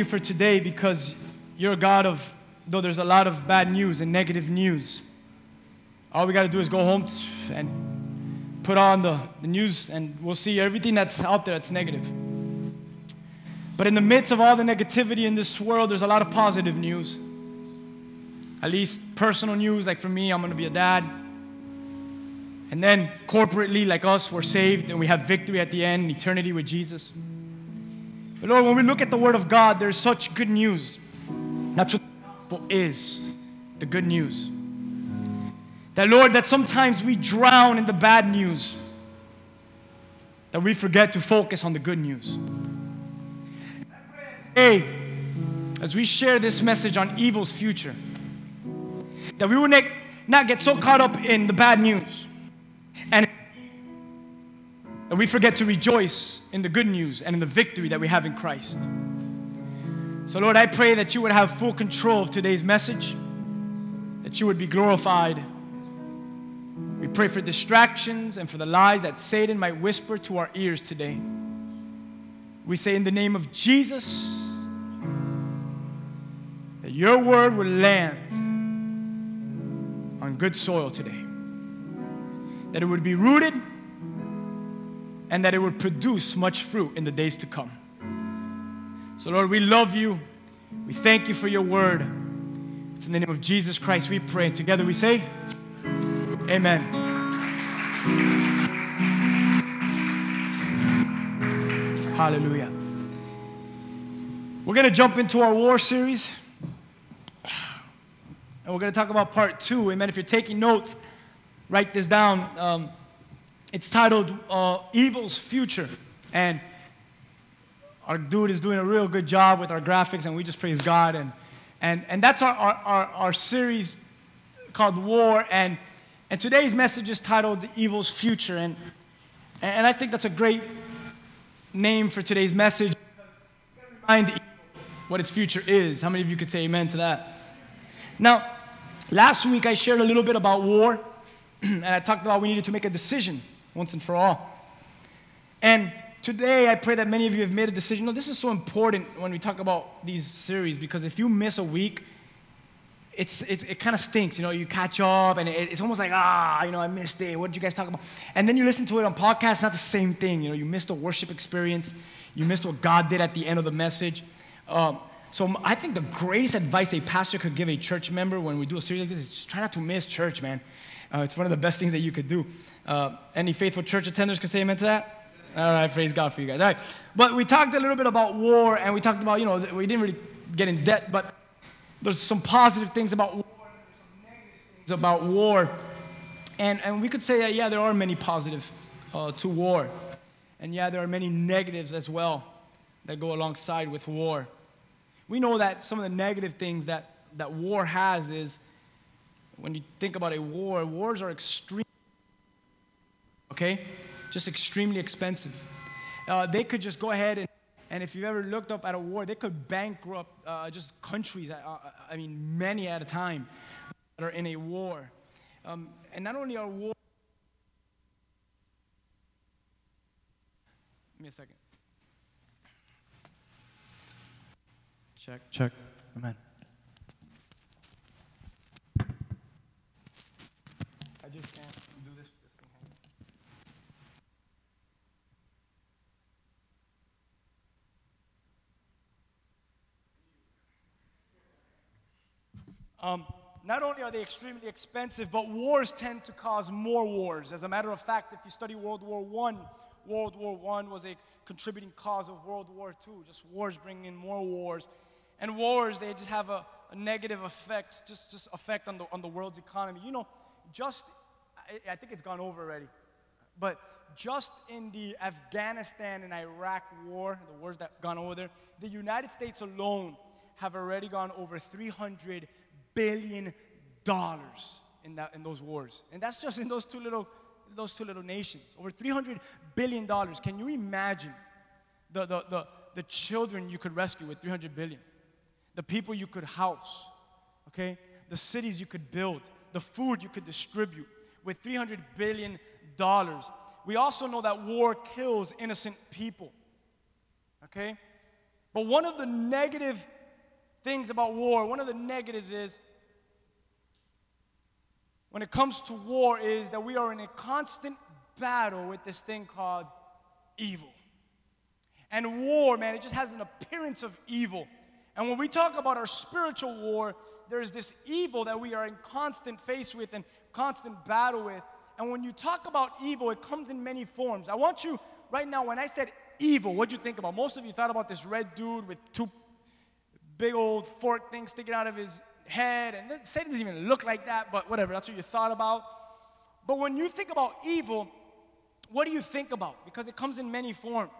you for today because you're a God of, though there's a lot of bad news and negative news. All we got to do is go home and put on the, the news, and we'll see everything that's out there that's negative. But in the midst of all the negativity in this world, there's a lot of positive news. At least personal news, like for me, I'm going to be a dad. And then corporately, like us, we're saved and we have victory at the end, eternity with Jesus. But Lord, when we look at the Word of God, there's such good news. That's what the gospel is the good news. That, Lord, that sometimes we drown in the bad news, that we forget to focus on the good news. Hey, as we share this message on evil's future, that we will not get so caught up in the bad news and that we forget to rejoice in the good news and in the victory that we have in Christ. So, Lord, I pray that you would have full control of today's message, that you would be glorified. We pray for distractions and for the lies that Satan might whisper to our ears today. We say, in the name of Jesus, that your word will land on good soil today that it would be rooted, and that it would produce much fruit in the days to come. So, Lord, we love you. We thank you for your word. It's in the name of Jesus Christ we pray. And together we say, Amen. Hallelujah. We're going to jump into our war series. And we're going to talk about part two. Amen. If you're taking notes, write this down. Um, it's titled uh, Evil's Future. And our dude is doing a real good job with our graphics, and we just praise God. And, and, and that's our, our, our, our series called War. And, and today's message is titled Evil's Future. And, and I think that's a great name for today's message. Remind what its future is. How many of you could say amen to that? Now, last week I shared a little bit about war. and I talked about we needed to make a decision once and for all. And today, I pray that many of you have made a decision. No, this is so important when we talk about these series because if you miss a week, it's, it's it kind of stinks. You know, you catch up and it, it's almost like, ah, you know, I missed it. What did you guys talk about? And then you listen to it on podcast, it's not the same thing. You know, you missed a worship experience, you missed what God did at the end of the message. Um, so I think the greatest advice a pastor could give a church member when we do a series like this is just try not to miss church, man. Uh, it's one of the best things that you could do. Uh, any faithful church attenders can say amen to that? All right, praise God for you guys. All right, but we talked a little bit about war, and we talked about, you know, we didn't really get in debt, but there's some positive things about war, and some negative things about war. And, and we could say that, yeah, there are many positives uh, to war. And yeah, there are many negatives as well that go alongside with war. We know that some of the negative things that, that war has is when you think about a war, wars are extreme, okay? Just extremely expensive. Uh, they could just go ahead and, and if you've ever looked up at a war, they could bankrupt uh, just countries, uh, I mean, many at a time that are in a war. Um, and not only are wars, give me a second. Check, check. Amen. just can't do this. this thing. Um, not only are they extremely expensive, but wars tend to cause more wars. As a matter of fact, if you study World War I, World War I was a contributing cause of World War II. Just wars bring in more wars. And wars, they just have a, a negative effect, just, just effect on the, on the world's economy. You know, just I, I think it's gone over already. But just in the Afghanistan and Iraq war, the wars that gone over there, the United States alone have already gone over 300 billion dollars in that in those wars. And that's just in those two little those two little nations. Over 300 billion dollars. Can you imagine the, the, the, the children you could rescue with 300 billion? The people you could house, okay? The cities you could build, the food you could distribute with $300 billion. We also know that war kills innocent people. Okay? But one of the negative things about war, one of the negatives is when it comes to war is that we are in a constant battle with this thing called evil. And war, man, it just has an appearance of evil. And when we talk about our spiritual war, there's this evil that we are in constant face with and constant battle with. And when you talk about evil, it comes in many forms. I want you right now, when I said evil, what'd you think about? Most of you thought about this red dude with two big old fork thing sticking out of his head. And Satan doesn't even look like that, but whatever, that's what you thought about. But when you think about evil, what do you think about? Because it comes in many forms.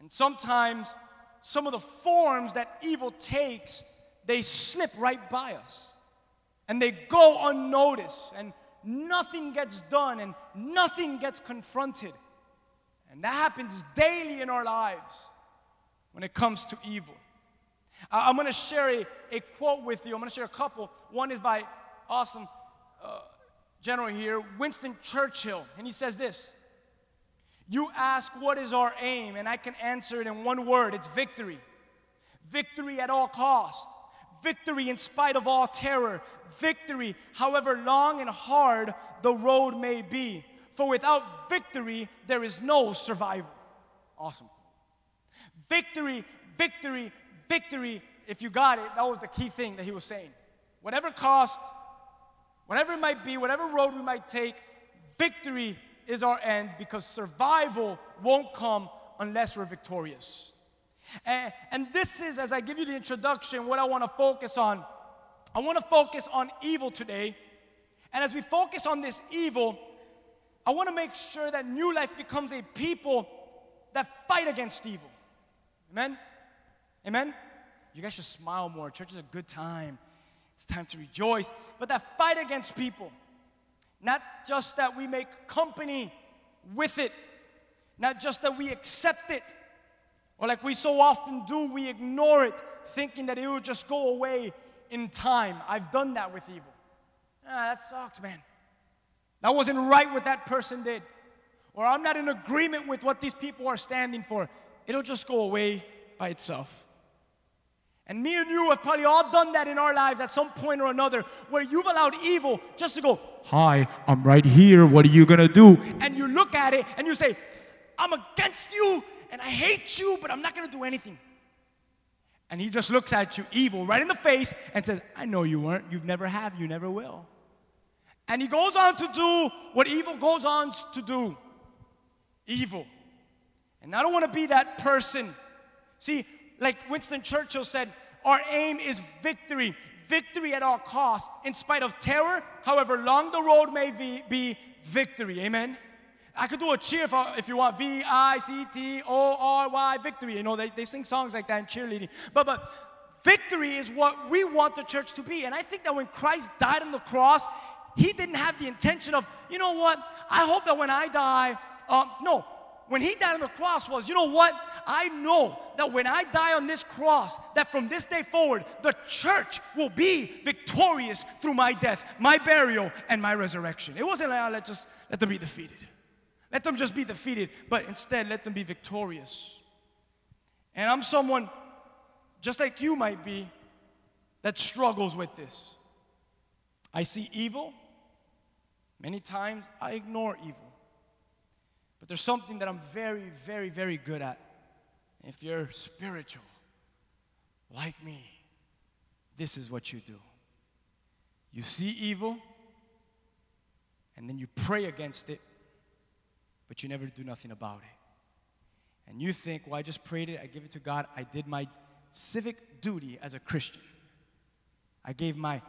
And sometimes some of the forms that evil takes, they slip right by us. And they go unnoticed, and nothing gets done, and nothing gets confronted. And that happens daily in our lives when it comes to evil. I'm going to share a, a quote with you. I'm going to share a couple. One is by awesome uh, general here, Winston Churchill. And he says this You ask, What is our aim? And I can answer it in one word it's victory. Victory at all cost. Victory in spite of all terror. Victory, however long and hard the road may be. For without victory, there is no survival. Awesome. Victory, victory, victory, if you got it, that was the key thing that he was saying. Whatever cost, whatever it might be, whatever road we might take, victory is our end because survival won't come unless we're victorious. And, and this is, as I give you the introduction, what I want to focus on. I want to focus on evil today. And as we focus on this evil, I want to make sure that New Life becomes a people that fight against evil. Amen? Amen? You guys should smile more. Church is a good time. It's time to rejoice. But that fight against people, not just that we make company with it, not just that we accept it, or like we so often do, we ignore it, thinking that it will just go away in time. I've done that with evil. Ah, that sucks, man. That wasn't right what that person did. Or I'm not in agreement with what these people are standing for. It'll just go away by itself. And me and you have probably all done that in our lives at some point or another where you've allowed evil just to go, Hi, I'm right here. What are you going to do? And you look at it and you say, I'm against you and I hate you, but I'm not going to do anything. And he just looks at you, evil, right in the face, and says, I know you weren't. You've never have, you never will. And he goes on to do what evil goes on to do evil. And I don't want to be that person. See, like Winston Churchill said, our aim is victory. Victory at all costs, in spite of terror, however long the road may be, be victory. Amen. I could do a cheer for, if you want V I C T O R Y victory. You know, they, they sing songs like that in cheerleading. But, but victory is what we want the church to be. And I think that when Christ died on the cross, he didn't have the intention of, you know what, I hope that when I die, um, no, when he died on the cross was, you know what? I know that when I die on this cross, that from this day forward, the church will be victorious through my death, my burial, and my resurrection. It wasn't like, ah, oh, let's just let them be defeated. Let them just be defeated, but instead let them be victorious. And I'm someone, just like you might be, that struggles with this. I see evil. Many times I ignore evil. But there's something that I'm very, very, very good at. If you're spiritual, like me, this is what you do. You see evil, and then you pray against it, but you never do nothing about it. And you think, well, I just prayed it, I give it to God, I did my civic duty as a Christian. I gave my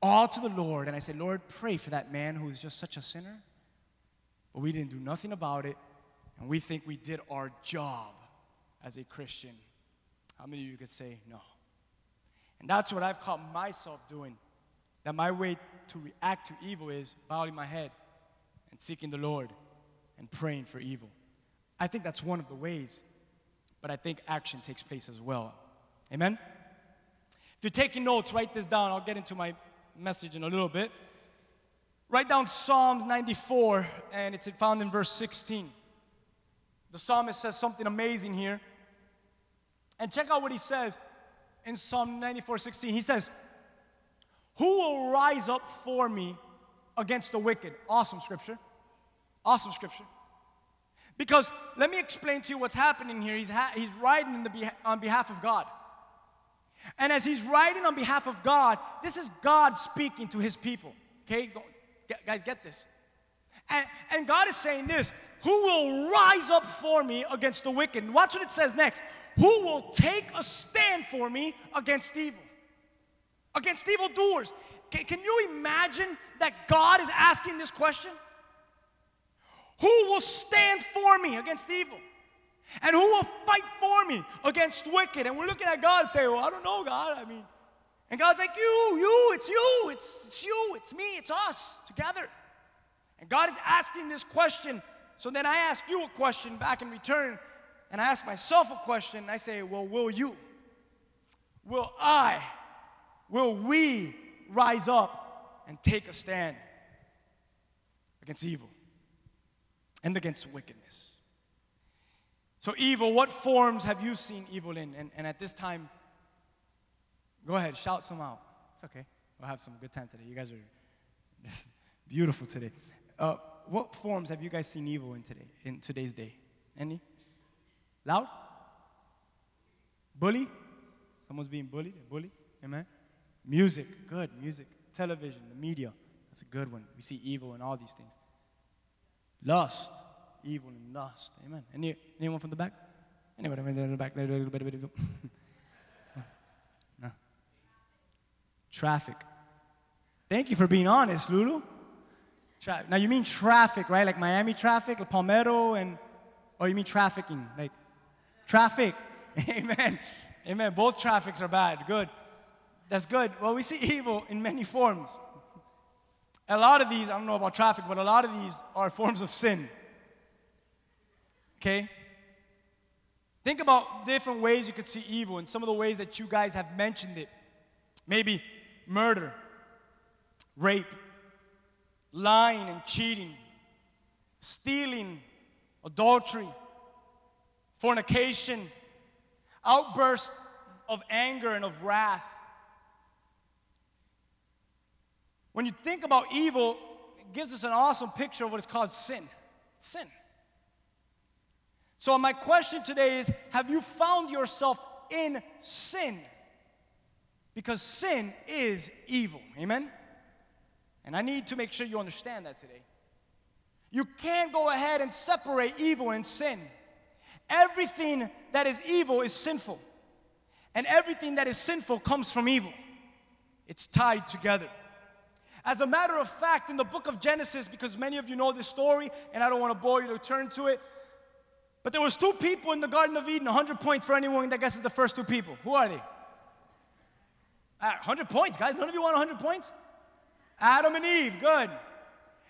all to the Lord, and I said, Lord, pray for that man who is just such a sinner but we didn't do nothing about it, and we think we did our job as a Christian. How many of you could say no? And that's what I've caught myself doing. That my way to react to evil is bowing my head and seeking the Lord and praying for evil. I think that's one of the ways, but I think action takes place as well. Amen? If you're taking notes, write this down. I'll get into my message in a little bit. Write down Psalms 94, and it's found in verse 16. The psalmist says something amazing here. And check out what he says in Psalm 94 16. He says, Who will rise up for me against the wicked? Awesome scripture. Awesome scripture. Because let me explain to you what's happening here. He's, ha- he's writing beha- on behalf of God. And as he's writing on behalf of God, this is God speaking to his people. Okay, guys, get this. And, and God is saying this Who will rise up for me against the wicked? Watch what it says next. Who will take a stand for me against evil? Against evildoers. Can, can you imagine that God is asking this question? Who will stand for me against evil? And who will fight for me against wicked? And we're looking at God and say, Well, I don't know, God. I mean, and God's like, You, you, it's you, it's, it's you, it's me, it's us together. And God is asking this question. So then I ask you a question back in return, and I ask myself a question, I say, Well, will you? Will I? Will we rise up and take a stand against evil and against wickedness? So, evil, what forms have you seen evil in? And, and at this time, go ahead, shout some out. It's okay. We'll have some good time today. You guys are beautiful today. Uh, what forms have you guys seen evil in today, in today's day? Any? Loud? Bully? Someone's being bullied? Bully? Amen? Music, good, music. Television, the media, that's a good one. We see evil in all these things. Lust, evil and lust. Amen. Any, anyone from the back? Anybody in the back? no. Traffic. Thank you for being honest, Lulu. Tra- now you mean traffic, right? Like Miami traffic, like Palmetto, and or you mean trafficking, like traffic. Amen. Amen. Both traffics are bad. Good. That's good. Well, we see evil in many forms. A lot of these, I don't know about traffic, but a lot of these are forms of sin. Okay? Think about different ways you could see evil and some of the ways that you guys have mentioned it. Maybe murder, rape, lying and cheating, stealing, adultery, fornication, outbursts of anger and of wrath. When you think about evil, it gives us an awesome picture of what is called sin. Sin. So, my question today is Have you found yourself in sin? Because sin is evil. Amen? And I need to make sure you understand that today. You can't go ahead and separate evil and sin. Everything that is evil is sinful, and everything that is sinful comes from evil. It's tied together. As a matter of fact, in the book of Genesis, because many of you know this story, and I don't want to bore you to turn to it, but there was two people in the Garden of Eden, 100 points for anyone that guesses the first two people. Who are they? Uh, 100 points, guys. None of you want 100 points? Adam and Eve, good.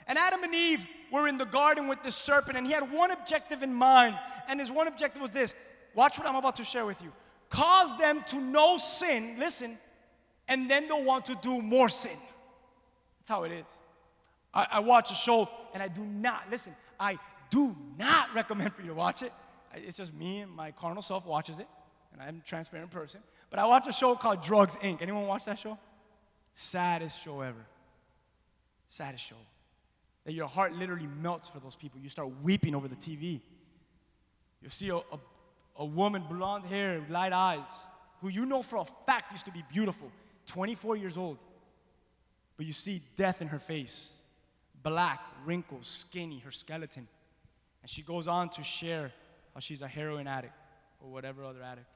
And Adam and Eve were in the garden with this serpent, and he had one objective in mind. And his one objective was this watch what I'm about to share with you. Cause them to know sin, listen, and then they'll want to do more sin. That's how it is. I, I watch a show, and I do not, listen, I do not recommend for you to watch it. It's just me and my carnal self watches it, and I'm a transparent person. But I watch a show called Drugs Inc. Anyone watch that show? Saddest show ever. Saddest show. That your heart literally melts for those people. You start weeping over the TV. You see a, a, a woman, blonde hair, light eyes, who you know for a fact used to be beautiful, 24 years old. But you see death in her face black, wrinkles, skinny, her skeleton. And she goes on to share how she's a heroin addict or whatever other addict.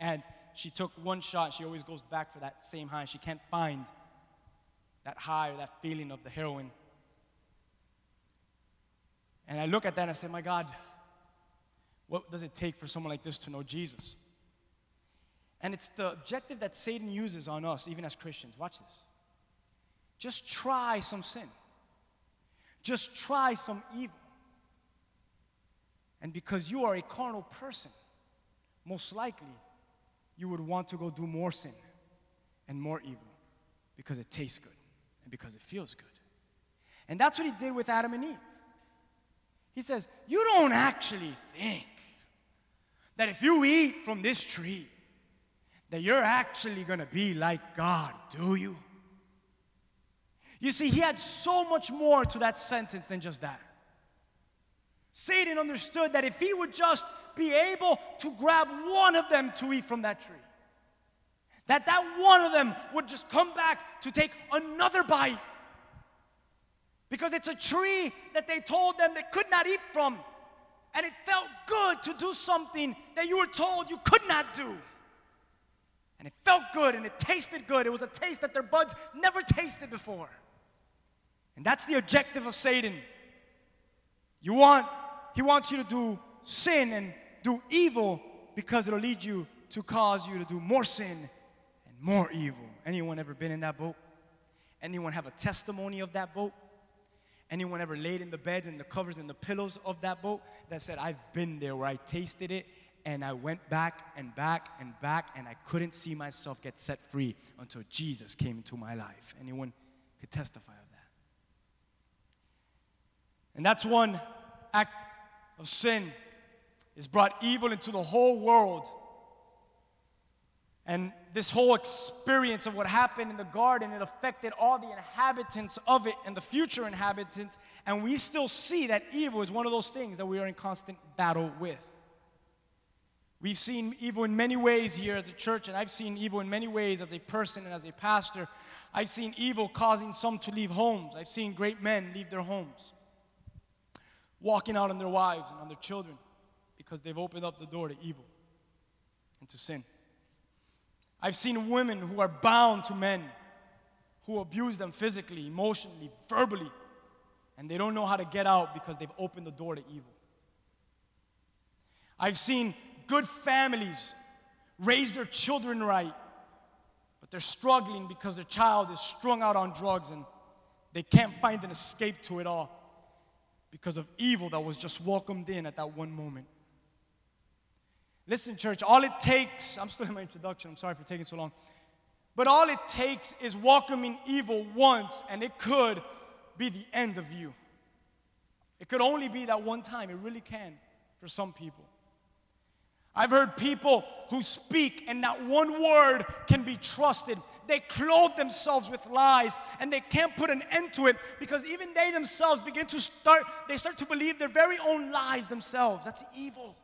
And she took one shot, she always goes back for that same high. She can't find that high or that feeling of the heroin. And I look at that and I say, my God, what does it take for someone like this to know Jesus? And it's the objective that Satan uses on us, even as Christians. Watch this. Just try some sin, just try some evil. And because you are a carnal person, most likely you would want to go do more sin and more evil because it tastes good and because it feels good. And that's what he did with Adam and Eve. He says, You don't actually think that if you eat from this tree, that you're actually to be like God, do you? You see, he had so much more to that sentence than just that. Satan understood that if he would just be able to grab one of them to eat from that tree, that that one of them would just come back to take another bite. Because it's a tree that they told them they could not eat from. And it felt good to do something that you were told you could not do. And it felt good and it tasted good. It was a taste that their buds never tasted before. And that's the objective of Satan. You want, he wants you to do sin and do evil because it'll lead you to cause you to do more sin and more evil. Anyone ever been in that boat? Anyone have a testimony of that boat? Anyone ever laid in the beds and the covers and the pillows of that boat that said, I've been there where I tasted it and I went back and back and back and I couldn't see myself get set free until Jesus came into my life? Anyone could testify of that? And that's one act of sin is brought evil into the whole world and this whole experience of what happened in the garden, it affected all the inhabitants of it and the future inhabitants. And we still see that evil is one of those things that we are in constant battle with. We've seen evil in many ways here as a church, and I've seen evil in many ways as a person and as a pastor. I've seen evil causing some to leave homes. I've seen great men leave their homes, walking out on their wives and on their children because they've opened up the door to evil and to sin. I've seen women who are bound to men who abuse them physically, emotionally, verbally, and they don't know how to get out because they've opened the door to evil. I've seen good families raise their children right, but they're struggling because their child is strung out on drugs and they can't find an escape to it all because of evil that was just welcomed in at that one moment. Listen, church, all it takes, I'm still in my introduction, I'm sorry for taking so long, but all it takes is welcoming evil once, and it could be the end of you. It could only be that one time, it really can for some people. I've heard people who speak and not one word can be trusted. They clothe themselves with lies and they can't put an end to it because even they themselves begin to start, they start to believe their very own lies themselves. That's evil.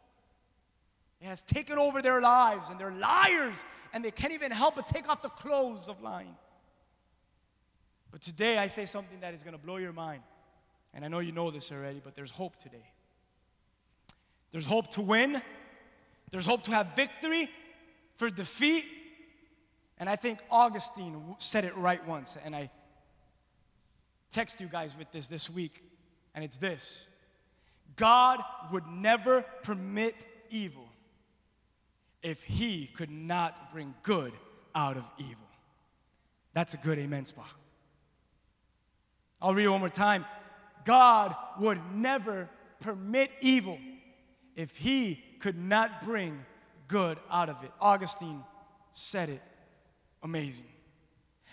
It has taken over their lives, and they're liars, and they can't even help but take off the clothes of lying. But today I say something that is going to blow your mind. And I know you know this already, but there's hope today. There's hope to win, there's hope to have victory for defeat. And I think Augustine said it right once, and I text you guys with this this week, and it's this God would never permit evil if he could not bring good out of evil. That's a good amen spot. I'll read it one more time. God would never permit evil if he could not bring good out of it. Augustine said it amazing.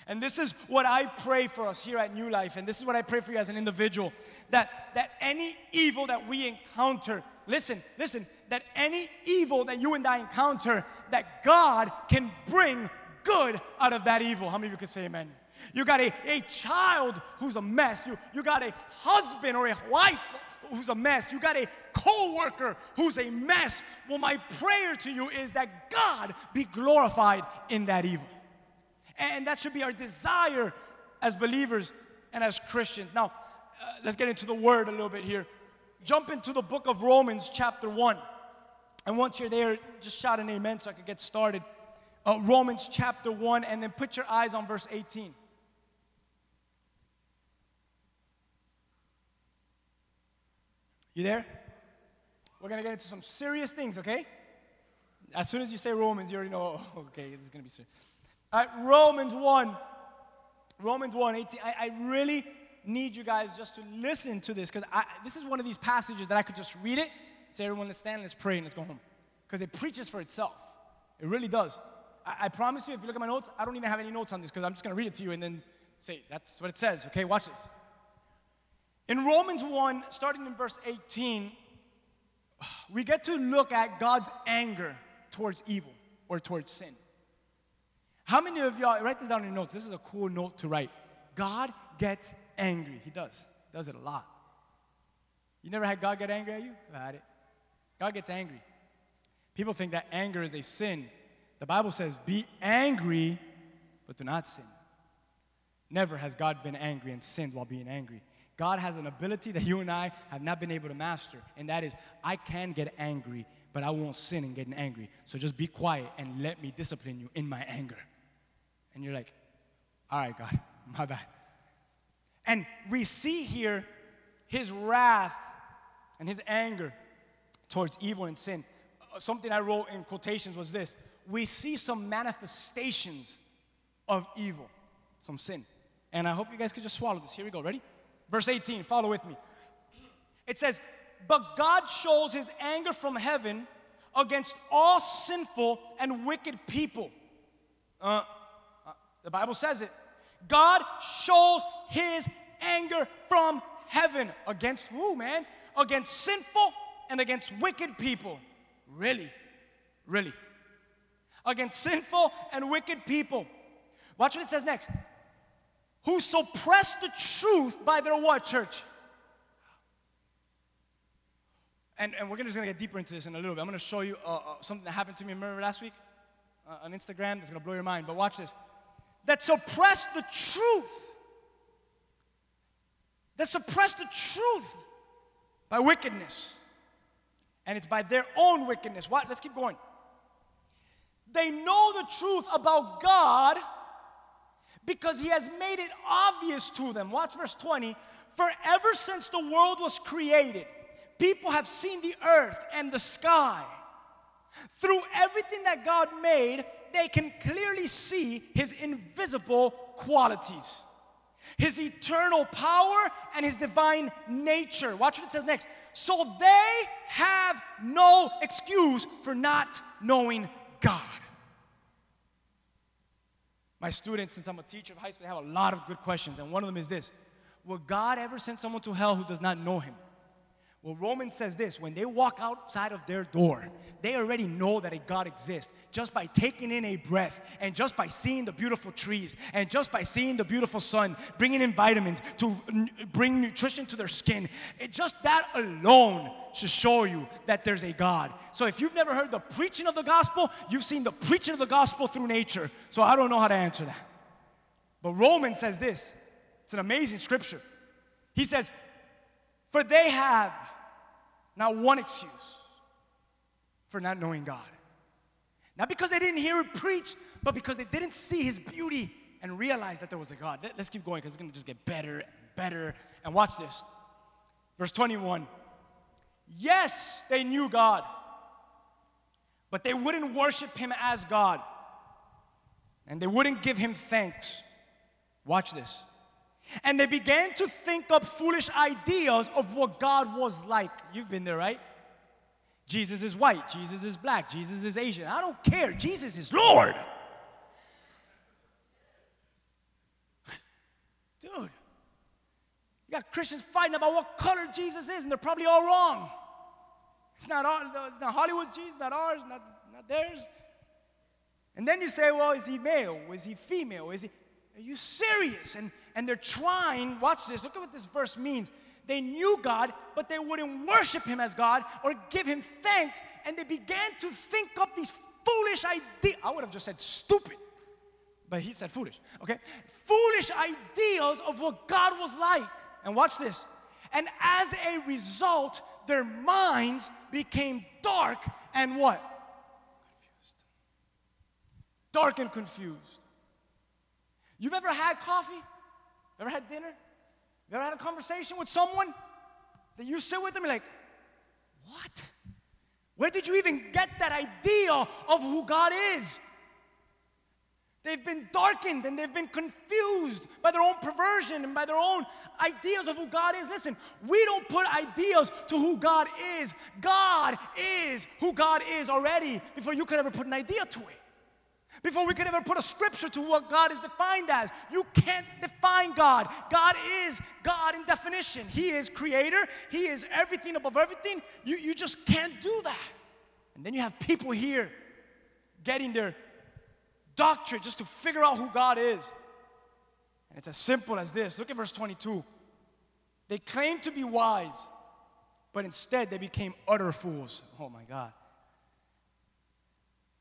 And this is what I pray for us here at New Life, and this is what I pray for you as an individual that, that any evil that we encounter, listen, listen, that any evil that you and I encounter, that God can bring good out of that evil. How many of you can say amen? You got a, a child who's a mess. You, you got a husband or a wife who's a mess. You got a co-worker who's a mess. Well, my prayer to you is that God be glorified in that evil. And that should be our desire as believers and as Christians. Now, uh, let's get into the word a little bit here. Jump into the book of Romans, chapter 1. And once you're there, just shout an amen so I can get started. Uh, Romans chapter 1, and then put your eyes on verse 18. You there? We're going to get into some serious things, okay? As soon as you say Romans, you already know, oh, okay, this is going to be serious. All right, Romans 1. Romans 1, 18. I, I really need you guys just to listen to this because this is one of these passages that I could just read it Say, everyone, let's stand, let's pray, and let's go home. Because it preaches for itself. It really does. I, I, promise you, if you look at my notes, I don't even have any notes on this because I'm just going to read it to you and then say, that's what it says. Okay, watch this. In Romans 1, starting in verse 18, we get to look at God's anger towards evil or towards sin. How many of y'all, write this down in your notes. This is a cool note to write. God gets angry. He does. He Does it a lot. You never had God get angry at you? I've had it. God gets angry. People think that anger is a sin. The Bible says, be angry, but do not sin. Never has God been angry and sinned while being angry. God has an ability that you and I have not been able to master, and that is I can get angry, but I won't sin in getting angry. So just be quiet and let me discipline you in my anger. And you're like, all right, God, my bad. And we see here his wrath and his anger towards evil and sin. Uh, something I wrote in quotations was this we see some manifestations of evil, some sin. And I hope you guys could just swallow this. Here we go. Ready? Verse 18, follow with me. It says, But God shows his anger from heaven against all sinful and wicked people. Uh, uh, the Bible says it. God shows his anger from heaven against who, man? Against sinful and against wicked people. Really? Really? Against sinful and wicked people. Watch what it says next who suppress the truth by their what, church? And, and we're just gonna get deeper into this in a little bit. I'm gonna show you uh, uh, something that happened to me, remember last week uh, on Instagram that's gonna blow your mind. But watch this. That suppress the truth. That suppress the truth by wickedness. And it's by their own wickedness. What? Let's keep going. They know the truth about God because he has made it obvious to them. Watch verse 20. For ever since the world was created, people have seen the earth and the sky. Through everything that God made, they can clearly see his invisible qualities, his eternal power, and his divine nature. Watch what it says next. So they have no excuse for not knowing God. My students, since I'm a teacher of high school, they have a lot of good questions. And one of them is this Will God ever send someone to hell who does not know him? Well, Romans says this when they walk outside of their door, they already know that a God exists just by taking in a breath and just by seeing the beautiful trees and just by seeing the beautiful sun, bringing in vitamins to bring nutrition to their skin. It, just that alone should show you that there's a God. So if you've never heard the preaching of the gospel, you've seen the preaching of the gospel through nature. So I don't know how to answer that. But Romans says this it's an amazing scripture. He says, For they have not one excuse for not knowing God. Not because they didn't hear it preached, but because they didn't see his beauty and realize that there was a God. Let, us keep going because it's going to just get better and better. And watch this. Verse 21. Yes, they knew God, but they wouldn't worship Him as God, and they wouldn't give Him thanks. Watch this. And they began to think up foolish ideas of what God was like. You've been there, right? Jesus is white, Jesus is black, Jesus is Asian. I don't care. Jesus is Lord. Dude, you got Christians fighting about what color Jesus is, and they're probably all wrong. It's not, our, it's not Hollywood's Jesus, not ours, not, not theirs. And then you say, well, is he male? Is he female? Is he. Are you serious? And, and they're trying, watch this, look at what this verse means. They knew God, but they wouldn't worship Him as God or give Him thanks, and they began to think up these foolish ideas. I would have just said stupid, but he said foolish, okay? Foolish ideas of what God was like. And watch this. And as a result, their minds became dark and what? Confused. Dark and confused. You've ever had coffee? Ever had dinner? You ever had a conversation with someone that you sit with them, like, what? Where did you even get that idea of who God is? They've been darkened and they've been confused by their own perversion and by their own ideas of who God is. Listen, we don't put ideas to who God is. God is who God is already before you could ever put an idea to it. Before we could ever put a scripture to what God is defined as. You can't define God. God is God in definition. He is creator, He is everything above everything. You, you just can't do that. And then you have people here getting their doctorate just to figure out who God is. And it's as simple as this. Look at verse 22. They claimed to be wise, but instead they became utter fools. Oh my God.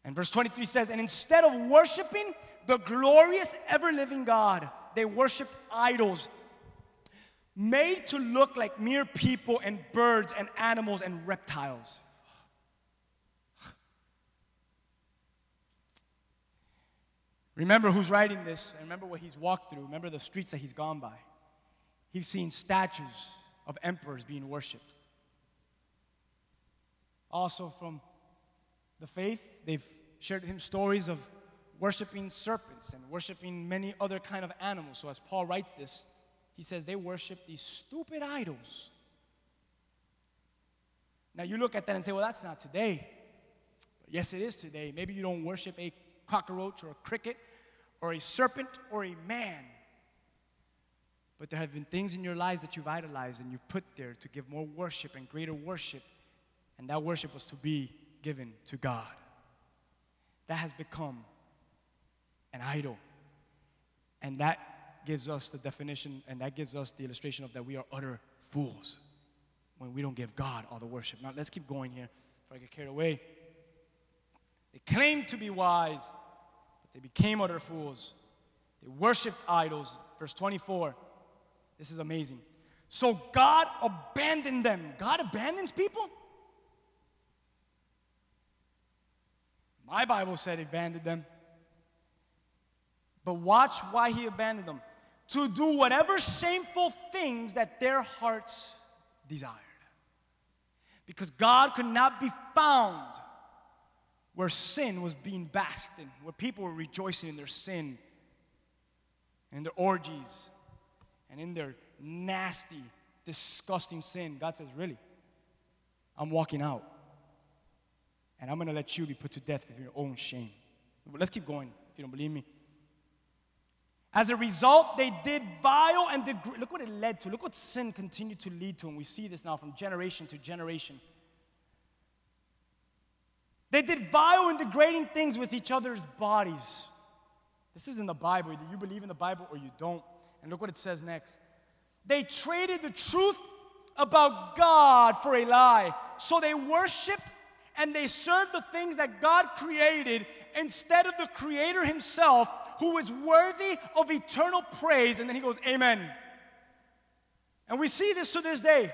And verse 23 says, And instead of worshiping the glorious, ever living God, they worshiped idols made to look like mere people and birds and animals and reptiles. Remember who's writing this, and remember what he's walked through. Remember the streets that he's gone by. He's seen statues of emperors being worshiped. Also, from the faith, they've shared him stories of worshiping serpents and worshiping many other kind of animals. So, as Paul writes this, he says they worship these stupid idols. Now, you look at that and say, well, that's not today. But yes, it is today. Maybe you don't worship a cockroach or a cricket or a serpent or a man. But there have been things in your lives that you've idolized and you've put there to give more worship and greater worship. And that worship was to be given to God. That has become an idol. And that gives us the definition and that gives us the illustration of that we are utter fools when we don't give God all the worship. Now, let's keep going here before I get carried away. They claimed to be wise, but they became utter fools. They worshiped idols. Verse 24. This is amazing. So God abandoned them. God abandons people? My Bible said he abandoned them. But watch why he abandoned them to do whatever shameful things that their hearts desired. Because God could not be found where sin was being basked in, where people were rejoicing in their sin and their orgies and in their nasty, disgusting sin. God says, Really? I'm walking out. And I'm going to let you be put to death with your own shame. But let's keep going if you don't believe me. As a result, they did vile and deg- look what it led to. Look what sin continued to lead to. And we see this now from generation to generation. They did vile and degrading things with each other's bodies. This is in the Bible. Either you believe in the Bible or you don't. And look what it says next. They traded the truth about God for a lie. So they worshiped and they serve the things that God created instead of the Creator Himself, who is worthy of eternal praise. And then He goes, Amen. And we see this to this day.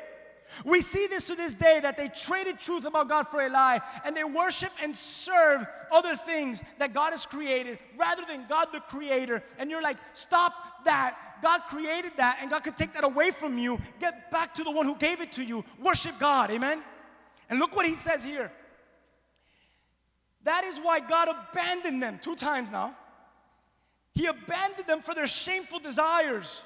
We see this to this day that they traded truth about God for a lie and they worship and serve other things that God has created rather than God the creator. And you're like, stop that. God created that and God could take that away from you. Get back to the one who gave it to you. Worship God. Amen. And look what he says here. That is why God abandoned them two times now. He abandoned them for their shameful desires.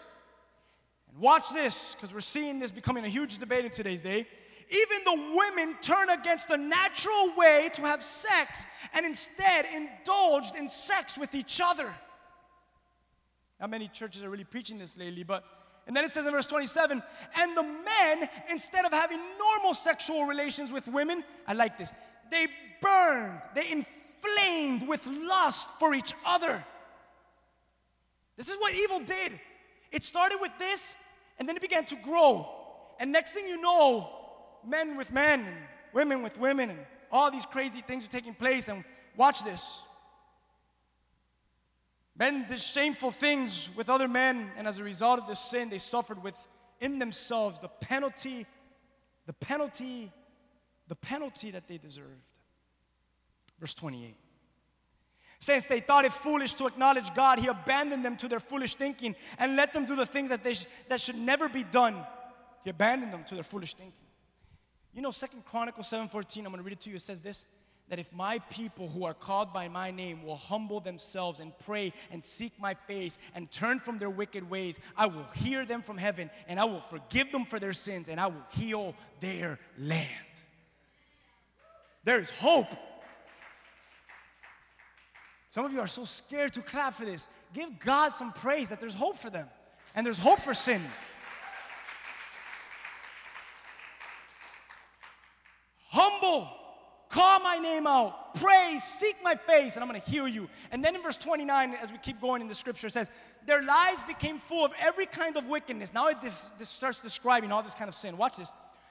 And watch this, because we're seeing this becoming a huge debate in today's day. Even the women turn against the natural way to have sex and instead indulged in sex with each other. Not many churches are really preaching this lately, but and then it says in verse 27 and the men, instead of having normal sexual relations with women, I like this, they burned, they inflamed with lust for each other. This is what evil did. It started with this, and then it began to grow. And next thing you know, men with men, and women with women, and all these crazy things are taking place. And watch this. Men did shameful things with other men, and as a result of this sin, they suffered within themselves the penalty, the penalty, the penalty that they deserved. Verse 28. Since they thought it foolish to acknowledge God, He abandoned them to their foolish thinking and let them do the things that, they sh- that should never be done. He abandoned them to their foolish thinking. You know, Second Chronicles 7:14, I'm gonna read it to you. It says this that if my people who are called by my name will humble themselves and pray and seek my face and turn from their wicked ways, I will hear them from heaven and I will forgive them for their sins and I will heal their land. There is hope Some of you are so scared to clap for this. Give God some praise that there's hope for them and there's hope for sin. Humble, call my name out, pray, seek my face, and I'm gonna heal you. And then in verse 29, as we keep going in the scripture, it says, Their lives became full of every kind of wickedness. Now it this, this starts describing all this kind of sin. Watch this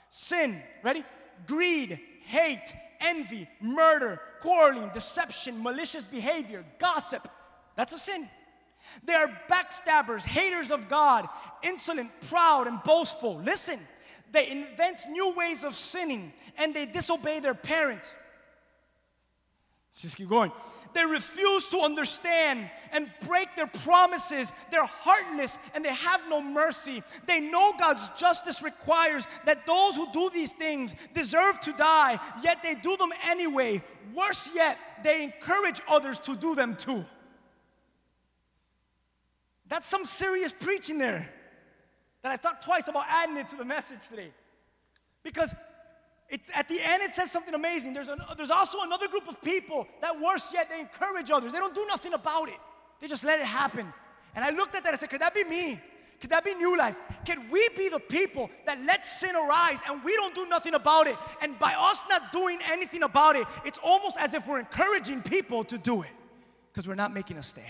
sin, ready? Greed, hate, envy, murder, quarreling, deception, malicious behavior, gossip. That's a sin. They are backstabbers, haters of God, insolent, proud, and boastful. Listen, they invent new ways of sinning and they disobey their parents. Let's just keep going. They refuse to understand and break their promises. They're heartless and they have no mercy. They know God's justice requires that those who do these things deserve to die, yet they do them anyway. Worse yet, they encourage others to do them too. That's some serious preaching there that I thought twice about adding it to the message today. Because it, at the end, it says something amazing. There's, an, there's also another group of people that, worse yet, they encourage others. They don't do nothing about it, they just let it happen. And I looked at that and said, Could that be me? Could that be new life? Can we be the people that let sin arise and we don't do nothing about it? And by us not doing anything about it, it's almost as if we're encouraging people to do it because we're not making a stand.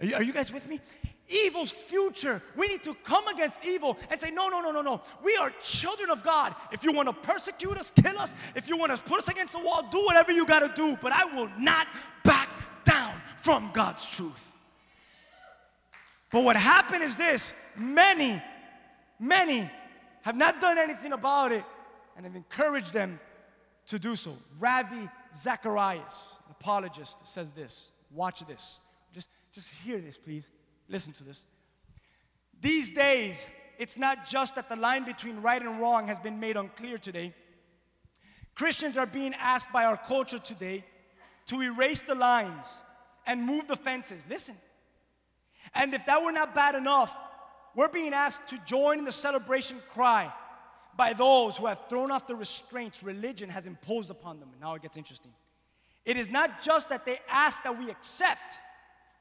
Are you, are you guys with me? Evil's future. We need to come against evil and say, no, no, no, no, no. We are children of God. If you want to persecute us, kill us. If you want to put us against the wall, do whatever you got to do. But I will not back down from God's truth. But what happened is this many, many have not done anything about it and have encouraged them to do so. Ravi Zacharias, an apologist, says this. Watch this. Just, just hear this, please. Listen to this. These days, it's not just that the line between right and wrong has been made unclear today. Christians are being asked by our culture today to erase the lines and move the fences. Listen. And if that were not bad enough, we're being asked to join in the celebration cry by those who have thrown off the restraints religion has imposed upon them. And now it gets interesting. It is not just that they ask that we accept,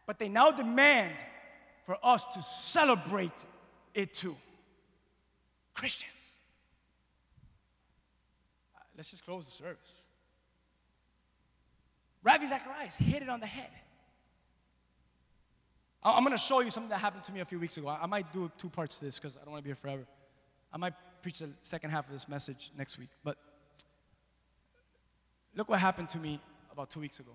but they now demand for us to celebrate it too. Christians. Let's just close the service. Ravi Zacharias hit it on the head. I'm going to show you something that happened to me a few weeks ago. I might do two parts to this because I don't want to be here forever. I might preach the second half of this message next week. But look what happened to me about two weeks ago.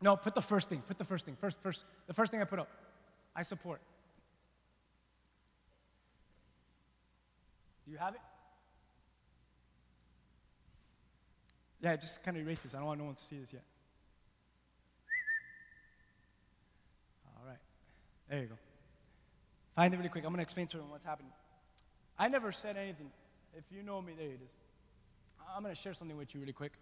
No, put the first thing. Put the first thing. First, first, the first thing I put up. I support. Do you have it? Yeah, just kind of erase this. I don't want no one to see this yet. All right. There you go. Find it really quick. I'm going to explain to them what's happening. I never said anything. If you know me, there it is. I'm going to share something with you really quick.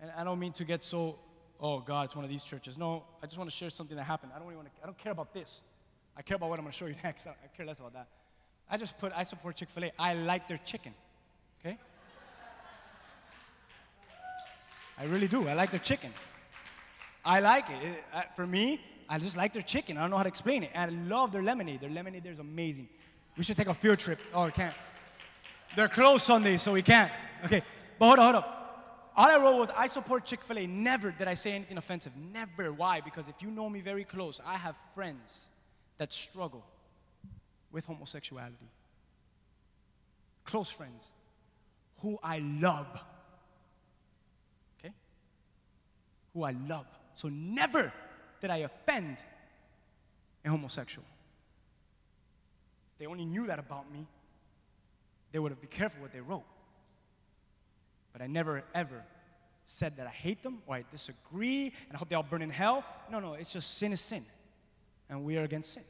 And I don't mean to get so oh, God, it's one of these churches. No, I just want to share something that happened. I don't, really want to, I don't care about this. I care about what I'm going to show you next. I care less about that. I just put, I support Chick fil A. I like their chicken. Okay? I really do. I like their chicken. I like it. it I, for me, I just like their chicken. I don't know how to explain it. And I love their lemonade. Their lemonade there is amazing. We should take a field trip. Oh, we can't. They're closed Sundays, so we can't. Okay. But hold on, hold on. All I wrote was, I support Chick fil A. Never did I say anything offensive. Never. Why? Because if you know me very close, I have friends that struggle with homosexuality. Close friends who I love. Okay? Who I love. So never did I offend a homosexual. They only knew that about me. They would have been careful what they wrote. But I never, ever said that I hate them or I disagree and I hope they all burn in hell. No, no, it's just sin is sin. And we are against sin.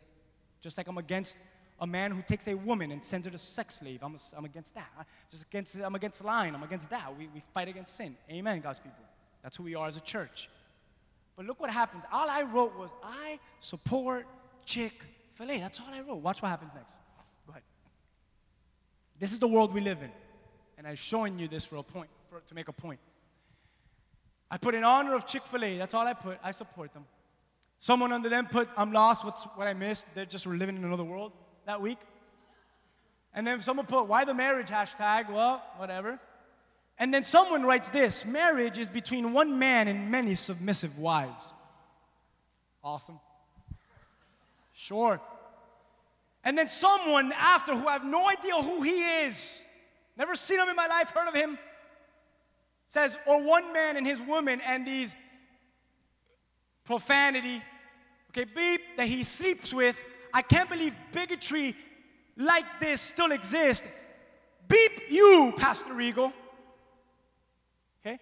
Just like I'm against a man who takes a woman and sends her to sex slave. I'm, I'm against that. Just against, I'm against lying. I'm against that. We, we fight against sin. Amen, God's people. That's who we are as a church. But look what happens. All I wrote was, I support Chick fil A. That's all I wrote. Watch what happens next. Go ahead. This is the world we live in. And I'm showing you this for a point, for, to make a point. I put in honor of Chick fil A. That's all I put. I support them. Someone under them put, I'm lost. What's what I missed? They're just living in another world that week. And then someone put, why the marriage hashtag? Well, whatever. And then someone writes this marriage is between one man and many submissive wives. Awesome. Sure. And then someone after who I have no idea who he is, never seen him in my life, heard of him, says, or one man and his woman and these profanity, okay, beep, that he sleeps with. I can't believe bigotry like this still exists. Beep you, Pastor Regal. Okay?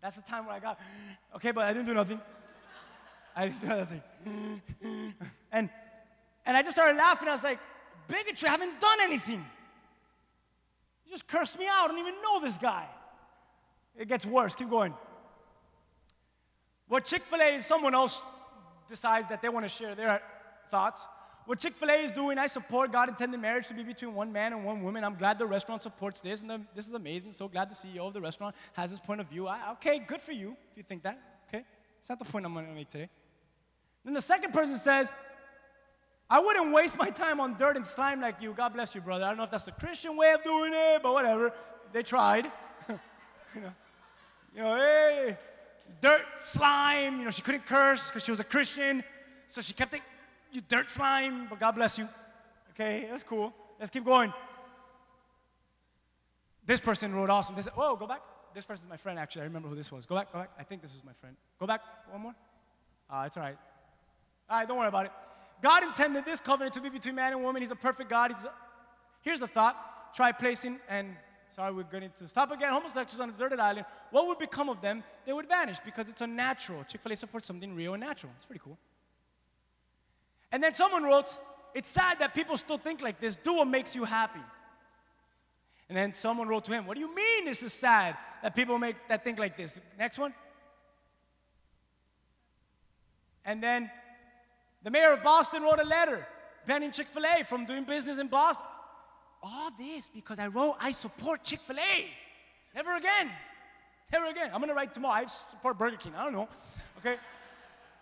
That's the time where I got, okay, but I didn't do nothing. I didn't do nothing. And, and I just started laughing. I was like, bigotry, I haven't done anything. You just cursed me out. I don't even know this guy. It gets worse. Keep going. What Chick fil A is, someone else decides that they want to share their thoughts. What Chick fil A is doing, I support God intended marriage to be between one man and one woman. I'm glad the restaurant supports this, and the, this is amazing. So glad the CEO of the restaurant has this point of view. I, okay, good for you if you think that. Okay? It's not the point I'm going to make today. Then the second person says, I wouldn't waste my time on dirt and slime like you. God bless you, brother. I don't know if that's the Christian way of doing it, but whatever. They tried. you know, you know, hey, dirt, slime. You know, she couldn't curse because she was a Christian, so she kept it, you dirt slime. But God bless you. Okay, that's cool. Let's keep going. This person wrote awesome. Said, "Whoa, go back." This person's my friend. Actually, I remember who this was. Go back, go back. I think this is my friend. Go back one more. Uh, it's all right. All right, don't worry about it. God intended this covenant to be between man and woman. He's a perfect God. He's a, here's a thought. Try placing, and sorry, we're going to stop again. Homosexuals on a deserted island. What would become of them? They would vanish because it's unnatural. Chick fil A supports something real and natural. It's pretty cool. And then someone wrote, It's sad that people still think like this. Do what makes you happy. And then someone wrote to him, What do you mean this is sad that people make that think like this? Next one. And then the mayor of Boston wrote a letter banning Chick fil A from doing business in Boston. All this because I wrote, I support Chick fil A. Never again. Never again. I'm going to write tomorrow, I support Burger King. I don't know. Okay?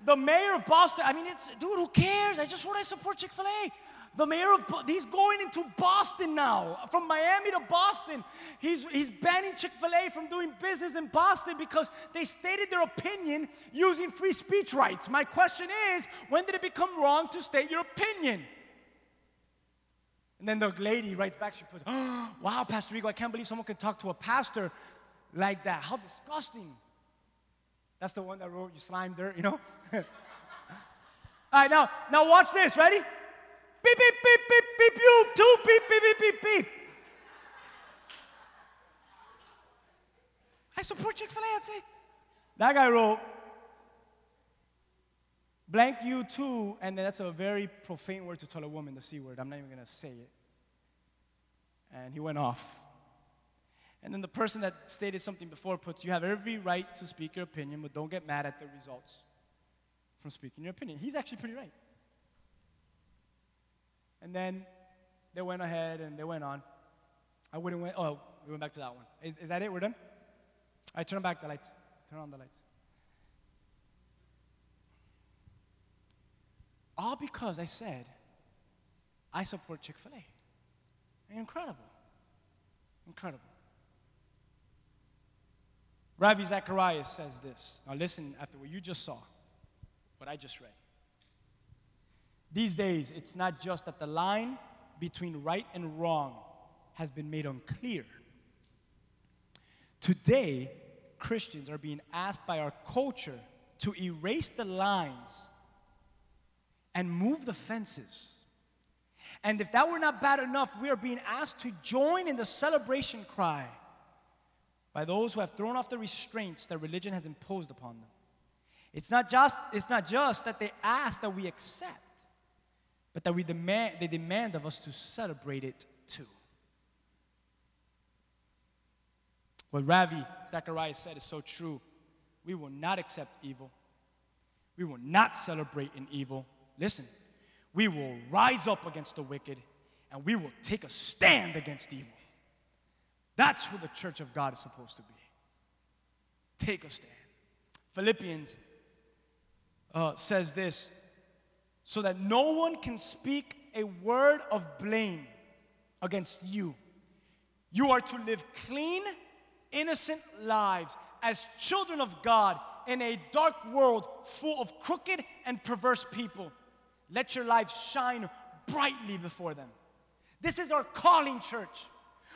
The mayor of Boston, I mean, it's, dude, who cares? I just wrote, I support Chick fil A. The mayor of, he's going into Boston now, from Miami to Boston. He's, he's banning Chick fil A from doing business in Boston because they stated their opinion using free speech rights. My question is when did it become wrong to state your opinion? And then the lady writes back, she puts, oh, wow, Pastor Rigo, I can't believe someone could talk to a pastor like that. How disgusting. That's the one that wrote, you slime dirt, you know? All right, now, now watch this, ready? Beep, beep, beep, beep, beep, you two, beep, beep, beep, beep, beep. I support Chick fil A, I'd say. That guy wrote, blank you too, and that's a very profane word to tell a woman, the C word. I'm not even gonna say it. And he went off. And then the person that stated something before puts, You have every right to speak your opinion, but don't get mad at the results from speaking your opinion. He's actually pretty right. And then they went ahead and they went on. I wouldn't went, oh, we went back to that one. Is, is that it? We're done? I turn back the lights. Turn on the lights. All because I said, I support Chick fil A. Incredible. Incredible. Ravi Zacharias says this. Now, listen after what you just saw, what I just read. These days, it's not just that the line between right and wrong has been made unclear. Today, Christians are being asked by our culture to erase the lines and move the fences. And if that were not bad enough, we are being asked to join in the celebration cry by those who have thrown off the restraints that religion has imposed upon them. It's not just, it's not just that they ask that we accept, but that we demand, they demand of us to celebrate it too. What Ravi Zacharias said is so true. We will not accept evil. We will not celebrate in evil. Listen, we will rise up against the wicked and we will take a stand against evil. That's who the church of God is supposed to be. Take a stand. Philippians uh, says this so that no one can speak a word of blame against you. You are to live clean, innocent lives as children of God in a dark world full of crooked and perverse people. Let your lives shine brightly before them. This is our calling, church.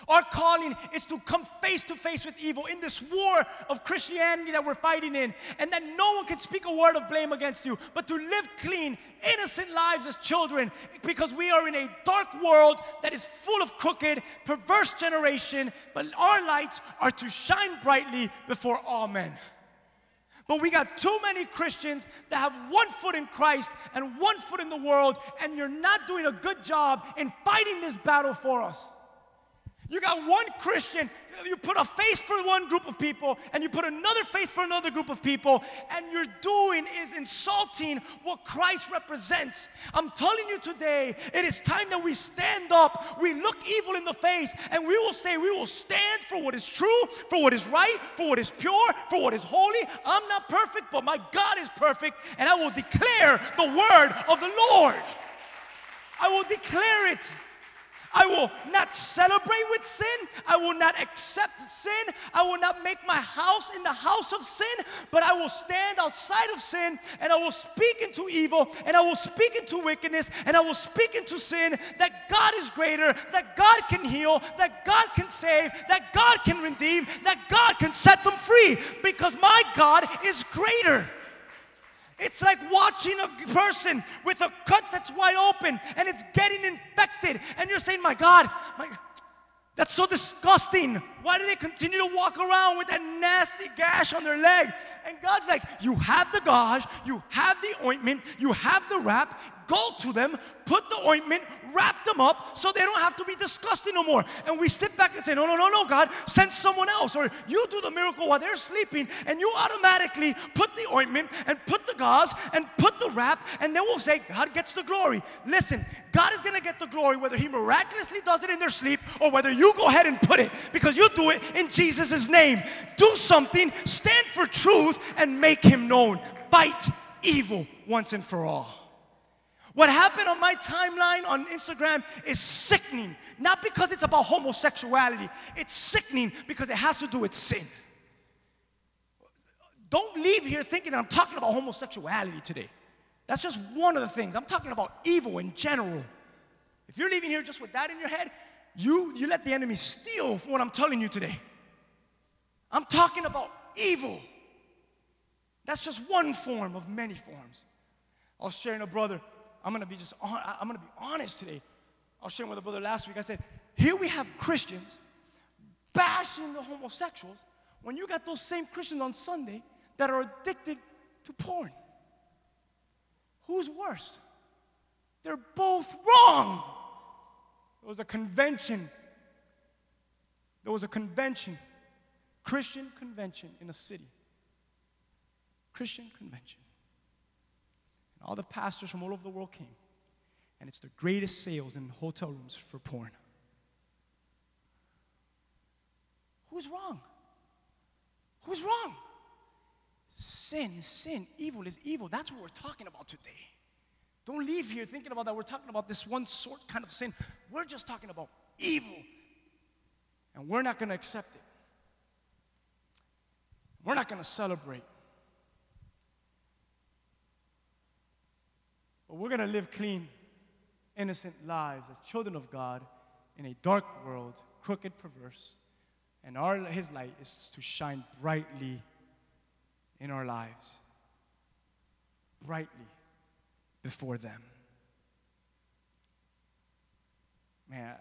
Our calling is to come face to face with evil in this war of Christianity that we're fighting in, and that no one can speak a word of blame against you, but to live clean, innocent lives as children, because we are in a dark world that is full of crooked, perverse generation, but our lights are to shine brightly before all men. But we got too many Christians that have one foot in Christ and one foot in the world, and you're not doing a good job in fighting this battle for us. You got one Christian, you put a face for one group of people, and you put another face for another group of people, and you're doing is insulting what Christ represents. I'm telling you today, it is time that we stand up, we look evil in the face, and we will say, We will stand for what is true, for what is right, for what is pure, for what is holy. I'm not perfect, but my God is perfect, and I will declare the word of the Lord. I will declare it. I will not celebrate with sin. I will not accept sin. I will not make my house in the house of sin, but I will stand outside of sin and I will speak into evil and I will speak into wickedness and I will speak into sin that God is greater, that God can heal, that God can save, that God can redeem, that God can set them free because my God is greater. It's like watching a person with a cut that's wide open and it's getting infected, and you're saying, My God, my, that's so disgusting. Why do they continue to walk around with that nasty gash on their leg? And God's like, You have the gauze, you have the ointment, you have the wrap. Go to them, put the ointment, wrap them up so they don't have to be disgusting no more. And we sit back and say, No, no, no, no, God, send someone else. Or you do the miracle while they're sleeping, and you automatically put the ointment and put the gauze and put the wrap, and then we'll say, God gets the glory. Listen, God is gonna get the glory whether He miraculously does it in their sleep or whether you go ahead and put it because you do it in Jesus' name. Do something, stand for truth, and make Him known. Fight evil once and for all. What happened on my timeline on Instagram is sickening. Not because it's about homosexuality, it's sickening because it has to do with sin. Don't leave here thinking I'm talking about homosexuality today. That's just one of the things. I'm talking about evil in general. If you're leaving here just with that in your head, you, you let the enemy steal from what I'm telling you today. I'm talking about evil. That's just one form of many forms. I was sharing a brother I'm gonna be just on, I'm gonna be honest today. I was sharing with a brother last week. I said, here we have Christians bashing the homosexuals when you got those same Christians on Sunday that are addicted to porn. Who's worse? They're both wrong. There was a convention. There was a convention, Christian convention in a city. Christian convention. All the pastors from all over the world came. And it's the greatest sales in hotel rooms for porn. Who's wrong? Who's wrong? Sin, sin, evil is evil. That's what we're talking about today. Don't leave here thinking about that. We're talking about this one sort kind of sin. We're just talking about evil. And we're not going to accept it. We're not going to celebrate. But we're going to live clean, innocent lives as children of God in a dark world, crooked, perverse. And our, His light is to shine brightly in our lives, brightly before them. Man,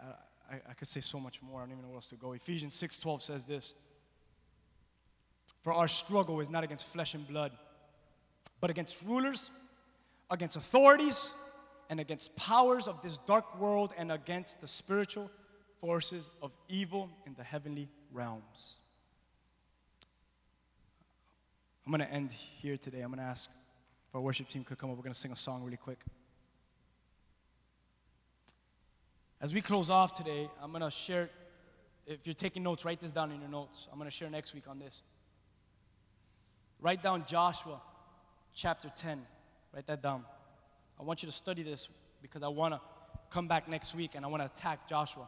I, I, I, could say so much more. I don't even know where else to go. Ephesians 6:12 says this: "For our struggle is not against flesh and blood, but against rulers." Against authorities and against powers of this dark world and against the spiritual forces of evil in the heavenly realms. I'm going to end here today. I'm going to ask if our worship team could come up. We're going to sing a song really quick. As we close off today, I'm going to share, if you're taking notes, write this down in your notes. I'm going to share next week on this. Write down Joshua chapter 10. Write that down. I want you to study this because I want to come back next week and I want to attack Joshua.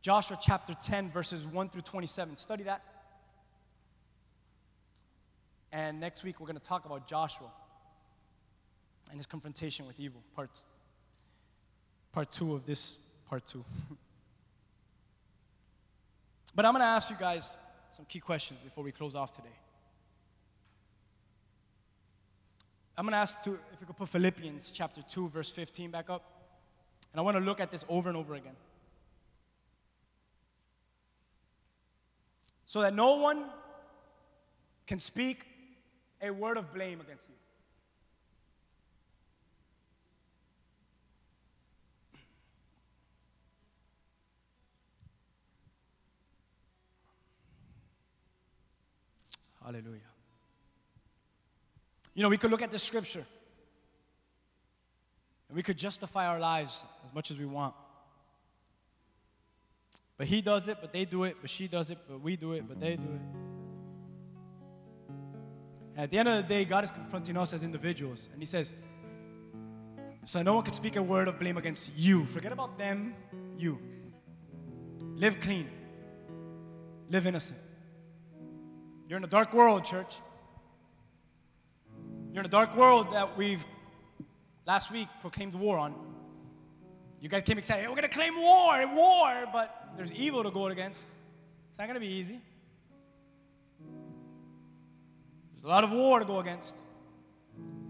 Joshua chapter 10, verses 1 through 27. Study that. And next week we're going to talk about Joshua and his confrontation with evil, part, part two of this part two. but I'm going to ask you guys some key questions before we close off today. I'm going to ask to, if you could put Philippians chapter 2, verse 15 back up. And I want to look at this over and over again. So that no one can speak a word of blame against you. Hallelujah. You know, we could look at the scripture and we could justify our lives as much as we want. But he does it, but they do it, but she does it, but we do it, but they do it. And at the end of the day, God is confronting us as individuals, and He says, So no one can speak a word of blame against you. Forget about them, you. Live clean, live innocent. You're in a dark world, church. You're in a dark world that we've last week proclaimed war on. You guys came excited, hey, we're gonna claim war, war, but there's evil to go against. It's not gonna be easy. There's a lot of war to go against.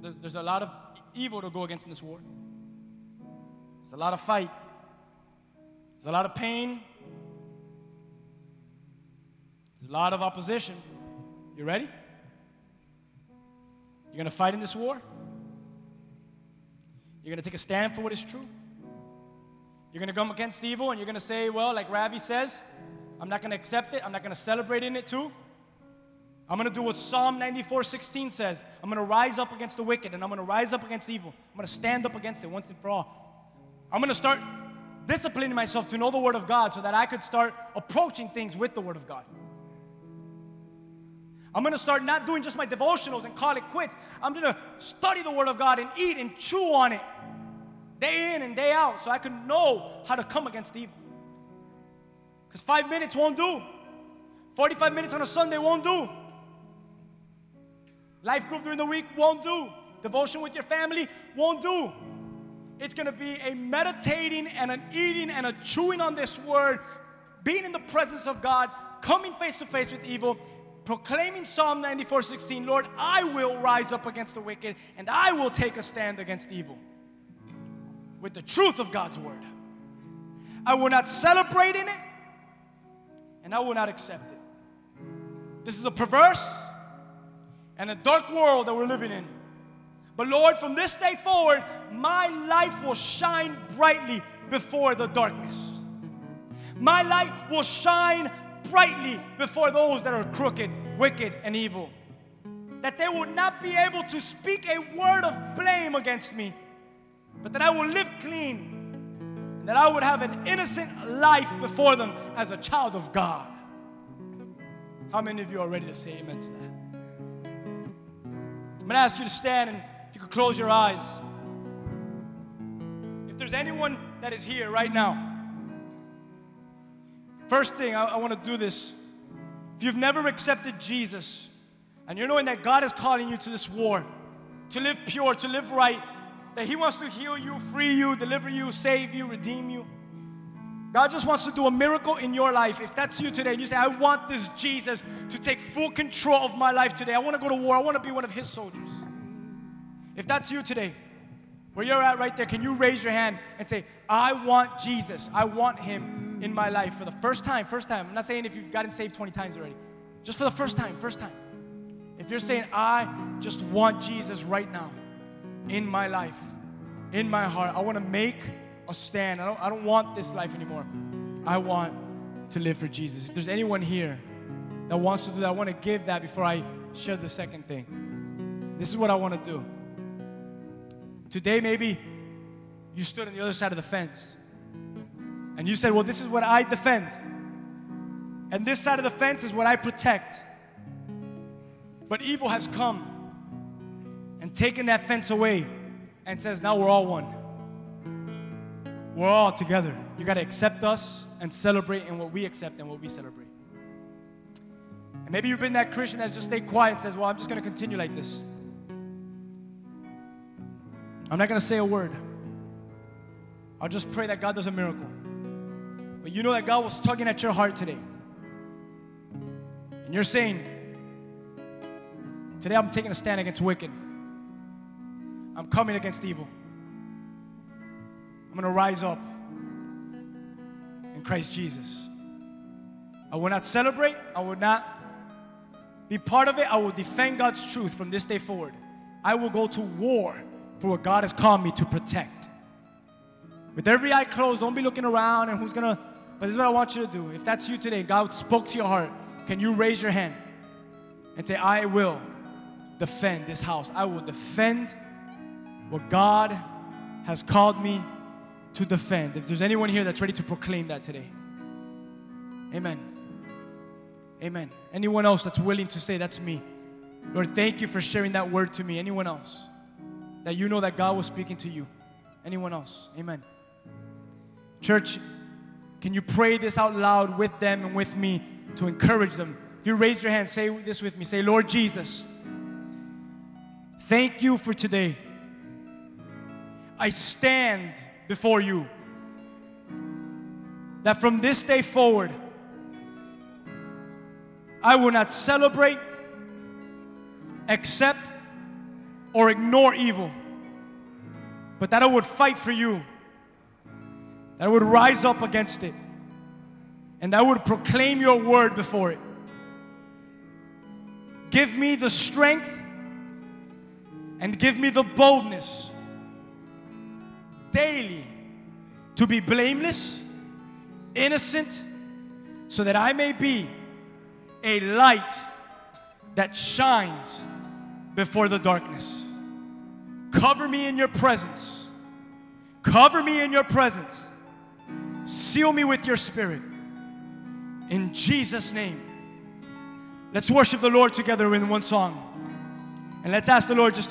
There's, there's a lot of evil to go against in this war. There's a lot of fight. There's a lot of pain. There's a lot of opposition. You ready? You're going to fight in this war? You're going to take a stand for what is true? You're going to come against evil and you're going to say, well, like Ravi says, I'm not going to accept it. I'm not going to celebrate in it too. I'm going to do what Psalm 94 16 says. I'm going to rise up against the wicked and I'm going to rise up against evil. I'm going to stand up against it once and for all. I'm going to start disciplining myself to know the Word of God so that I could start approaching things with the Word of God. I'm to start not doing just my devotionals and call it quits. I'm to study the Word of God and eat and chew on it day in and day out so I can know how to come against evil. Because five minutes won't do, 45 minutes on a Sunday won't do, life group during the week won't do, devotion with your family won't do. It's to be a meditating and an eating and a chewing on this word, being in the presence of God, coming face to face with evil, proclaiming Psalm 94 16, Lord, I will rise up against the wicked and I will take a stand against evil with the truth of God's word. I will not celebrate in it and I will not accept it. This is a perverse and a dark world that we're living in. But Lord, from this day forward, my life will shine brightly before the darkness. My light will shine brightly before those that are crooked, wicked, and evil. That they will not be able to speak a word of blame against me, but that I will live clean, and that I would have an innocent life before them as a child of God. How many of you are ready to say amen to that? I'm to ask you to stand and if you could close your eyes. If there's anyone that is here right now, First thing, I, I want to do this. If you've never accepted Jesus and you're knowing that God is calling you to this war, to live pure, to live right, that He wants to heal you, free you, deliver you, save you, redeem you. God just wants to do a miracle in your life. If that's you today, and you say, I want this Jesus to take full control of my life today. I want to go to war. I want to be one of His soldiers. If that's you today, where you're at right there, can you raise your hand and say, I want Jesus. I want Him in my life for the first time. First time. I'm not saying if you've gotten saved 20 times already, just for the first time. First time. If you're saying, I just want Jesus right now in my life, in my heart, I want to make a stand. I don't, I don't want this life anymore. I want to live for Jesus. If there's anyone here that wants to do that, I want to give that before I share the second thing. This is what I want to do. Today, maybe you stood on the other side of the fence and you said, Well, this is what I defend, and this side of the fence is what I protect. But evil has come and taken that fence away and says, now we're all one. We're all together. You got to accept us and celebrate in what we accept and what we celebrate. And maybe you've been that Christian that's just stayed quiet and says, well, I'm just going to continue like this. I'm not going to say a word. I'll just pray that God does a miracle. But you know that God was tugging at your heart today. And you're saying, Today I'm taking a stand against wicked. I'm coming against evil. I'm going to rise up in Christ Jesus. I will not celebrate. I will not be part of it. I will defend God's truth from this day forward. I will go to war for what God has called me to protect. With every eye closed, don't be looking around and who's gonna, but this is what I want you to do. If that's you today, God spoke to your heart, can you raise your hand and say, I will defend this house? I will defend what God has called me to defend. If there's anyone here that's ready to proclaim that today, amen. Amen. Anyone else that's willing to say, That's me? Lord, thank you for sharing that word to me. Anyone else? that you know that God was speaking to you. Anyone else? Amen. Church, can you pray this out loud with them and with me to encourage them? If you raise your hand, say this with me. Say, Lord Jesus, thank you for today. I stand before you that from this day forward, I will not celebrate, accept, or ignore evil, but that I would fight for you, I would rise up against it, and I would proclaim your word before it. Give me the strength and give me the boldness daily to be blameless, innocent, so that I may be a light that shines before the darkness. Cover me in your presence. Cover me in your presence. Seal me with your spirit. In Jesus' name. Let's worship the Lord together in one song. And let's ask the Lord just